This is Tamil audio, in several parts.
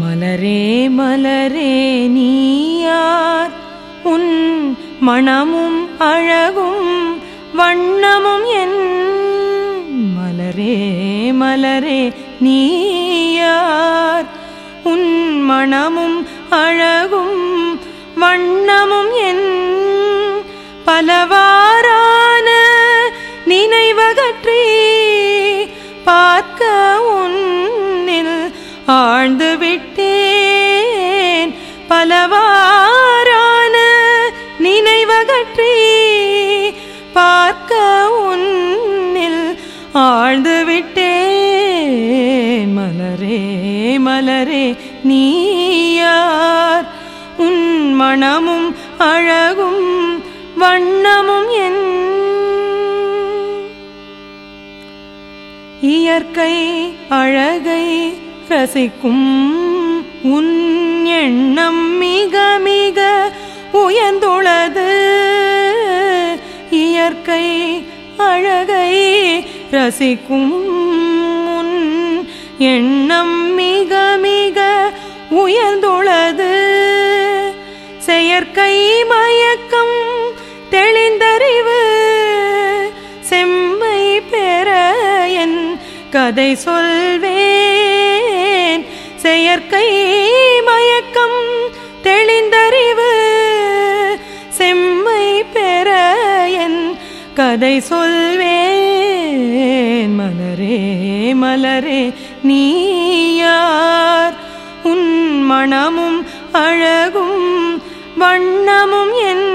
மலரே மலரே நீயார். உன் மணமும் அழகும் வண்ணமும் என். மலரே மலரே நீயார். உன் மணமும் அழகும் வண்ணமும் என். பலவா பலவாரான நினைவகற்றி பார்க்க உன்னில் ஆழ்ந்து விட்டேன் மலரே மலரே நீயார் உன் மனமும் அழகும் வண்ணமும் என் இயற்கை அழகை ரசிக்கும் உன் எண்ணம் மிக மிக உயர்ந்துள்ளது. இயற்கை அழகை ரசிக்கும் உன் எண்ணம் மிக மிக உயர்ந்துள்ளது. செயற்கை மயக்கம் தெளிந்தறிவு செம்மை பெற என் கதை சொல்வே செயற்கை மயக்கம் தெளிந்தறிவு செம்மை பெற என் கதை சொல்வேன். மலரே மலரே நீயார் உன் மணமும் அழகும் வண்ணமும் என்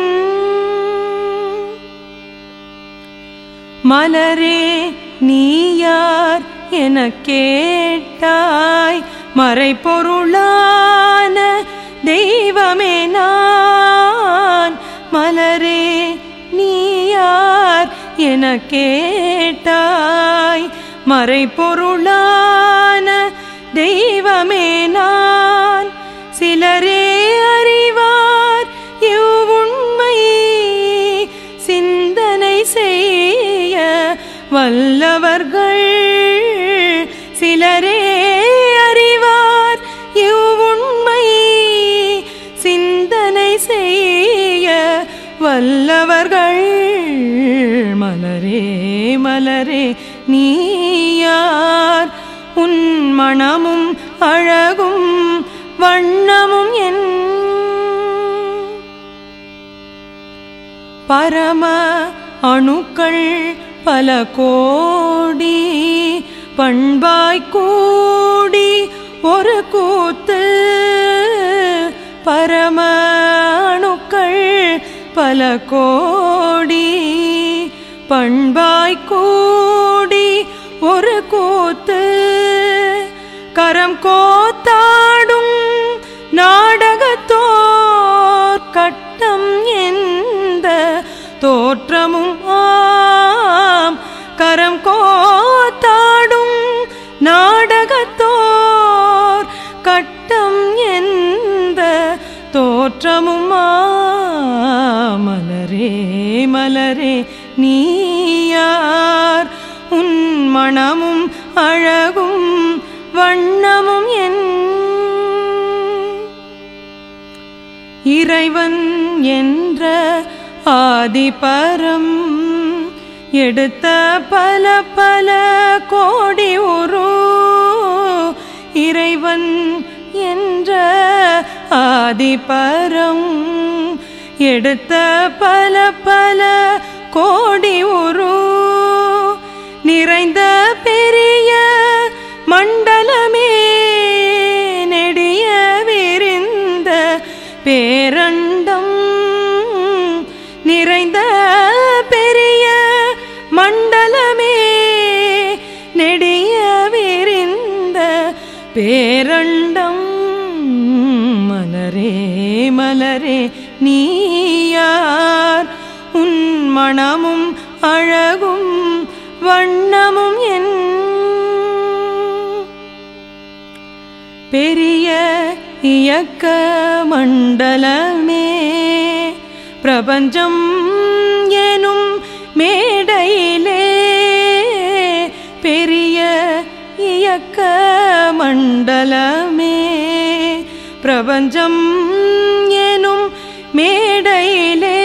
மலரே நீயார் என கேட்டாய். மறைப்பொருளான தெய்வமே நான். மலரே நீயார் என கேட்டாய். மறைப்பொருளான தெய்வமே நான். சிலரே அறிவார் இவ்வுண்மை. சிந்தனை செய்ய வல்லவர் மணமும் அழகும் வண்ணமும் என் பரம அணுக்கள் பல கோடி பண்பாய் கூடி ஒரு கூத்து பரம அணுக்கள் பல கோடி பண்பாய் கூடி ஒரு கூத்து கரம் கோத்தாடும் நாடகத்தோர் கட்டம் எந்த தோற்றமும் ஆம். கரம் கோத்தாடும் நாடகத்தோர் கட்டம் எந்த தோற்றமும் மலரே மலரே நீயார் உன் மணமும் அழகும் வண்ணமும் என் இறைவன் என்ற ஆதிபரம் எடுத்த பல பல கோடி உரு இறைவன் என்ற ஆதிபரம் எடுத்த பல பல கோடி உரு நிறைந்த பேரண்டம் நிறைந்த பெரிய மண்டலமே நெடிய விரிந்த பேரண்டம். மலரே மலரே நீயார் உன் மணமும் அழகும் வண்ணமும் என். பெரிய இயக்க மண்டலமே. பிரபஞ்சம் எனும் மேடையிலே பெரிய இயக்க மண்டலமே. பிரபஞ்சம் எனும் மேடையிலே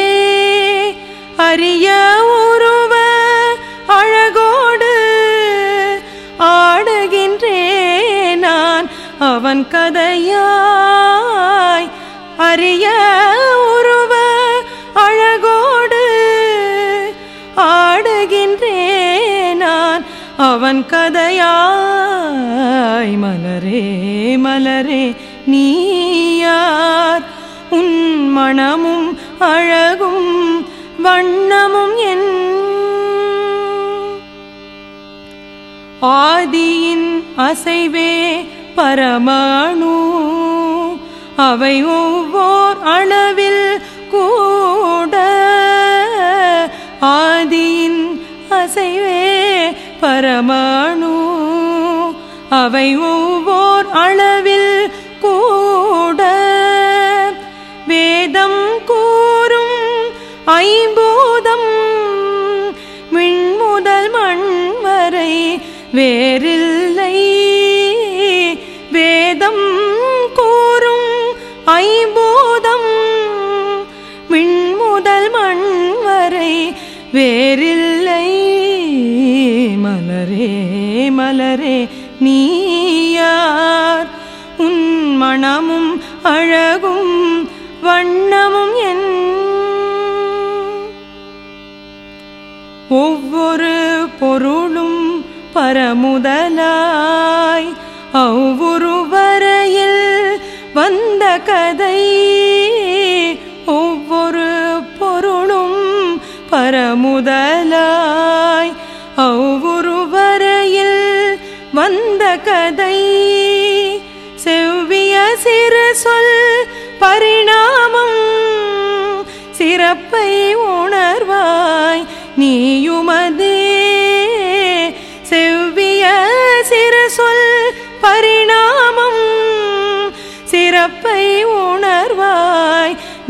அவன் கதையாய் அரிய உருவ அழகோடு ஆடுகின்றேன் நான் அவன் கதையாய் மலரே மலரே நீயார் உன் மனமும் அழகும் வண்ணமும் என் ஆதியின் அசைவே பரமாணு. அவை ஒவ்வோர் அளவில் கூட. ஆதியின் அசைவே பரமாணு. அவை ஒவ்வோர் அளவில் கூட. வேதம் கூறும் ஐம்பூதம் மின் முதல் மண் வரை வேறு வேறில்லை. மலரே மலரே நீயார் உன் மணமும் அழகும் வண்ணமும் என். ஒவ்வொரு பொருளும் பரமுதலாய் அவ்வொரு வரையில் வந்த கதை.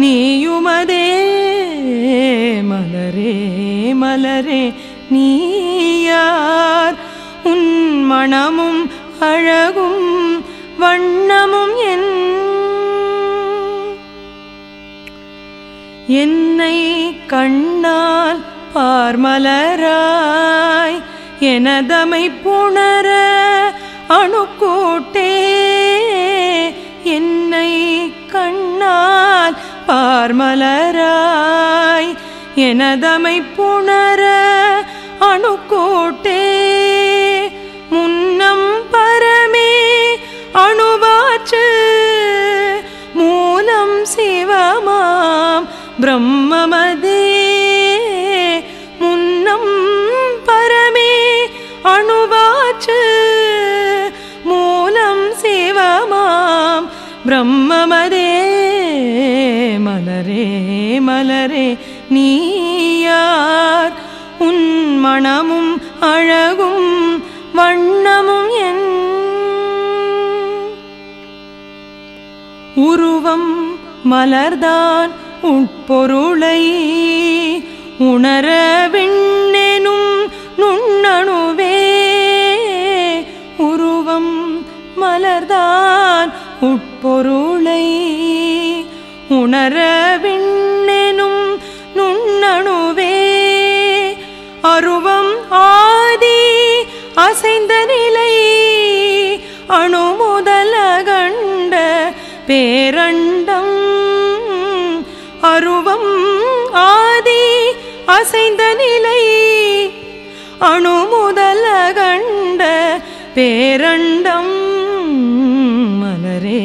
நீயுமதே மலரே மலரே நீயார். உன் மணமும் அழகும் வண்ணமும் என்னை கண்ணால் பார்மலராய் எனதமை புணர அணுக்கூட்டே பார்மலராய் எனதமை புணர அணுக்கோட்டே. முன்னம் பரமே அணுவாச்சு மூலம் சிவமாம் பிரம்மமதே. மலரே நீயார். உன் மணமும் அழகும் வண்ணமும் என் உருவம் மலர்தான் உட்பொருளை உணர விண்ணெனும் நுண்ணணுவே. உருவம் மலர்தான் உட்பொருள் பேரண்டம் அருவம் ஆதி அசைந்த நிலை அணு முதல கண்ட பேரண்டம் மலரே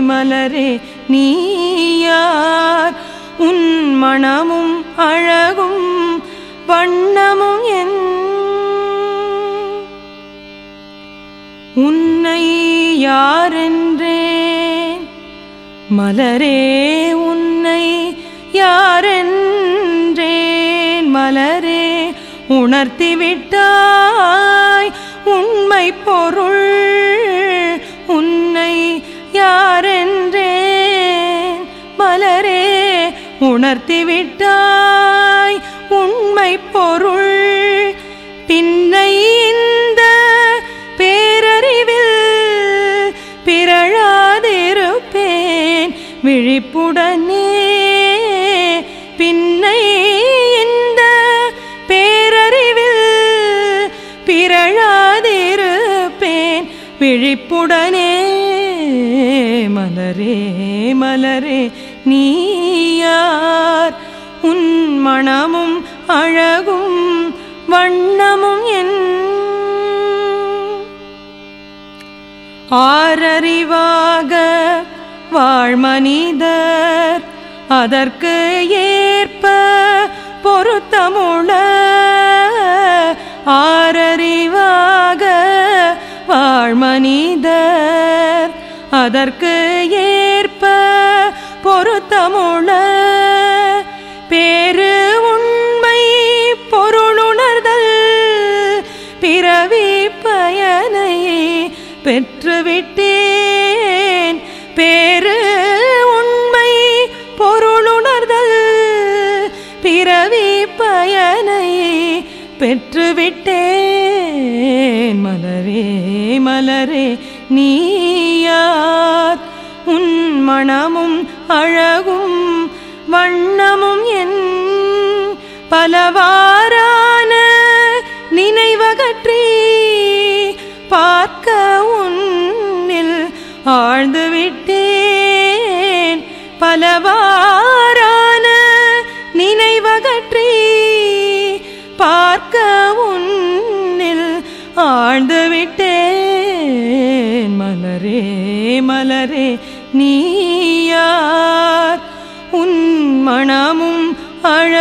மலரே நீயார். உன் மணமும் அழகும் வண்ணமும் என். உன்னை யாரென்றே மலரே உன்னை யாரென்றேன். மலரே உணர்த்திவிட்டாய். உண்மை பொருள் உன்னை யாரென்றேன். மலரே உணர்த்திவிட்டாய். உண்மை பொருள் பின்னையின் விழிப்புடனே பின்னை இந்த பேரறிவில் பிறழாதிருப்பேன். விழிப்புடனே மலரே மலரே நீயார் உன் மணமும் அழகும் வண்ணமும் என் ஆரறிவாக வாழ்மனிதர் அதற்கு ஏற்ப பொருத்தமுள ஆரறிவாக வாழ்மனிதர் அதற்கு ஏற்ப பொருத்தமுள பேரு உண்மை பொருளுணர்தல் பிறவி பயனை பெற்றுவிட்டு பெற்றுவிட்டேன். மலரே மலரே நீயார். உன் மணமும் அழகும் வண்ணமும் என் பலவாறான நினைவகற்றி பார்க்க உன்னில் ஆழ்ந்துவிட்டேன். விட்டேன் மலரே நீயார் உன் மணமும் அழ